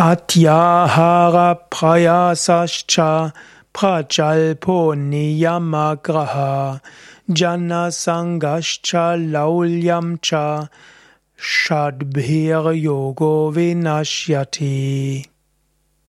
Atyahara prayasascha prajalpo niyamagraha jana sangascha laulyamcha shadbhir yogo vinashyati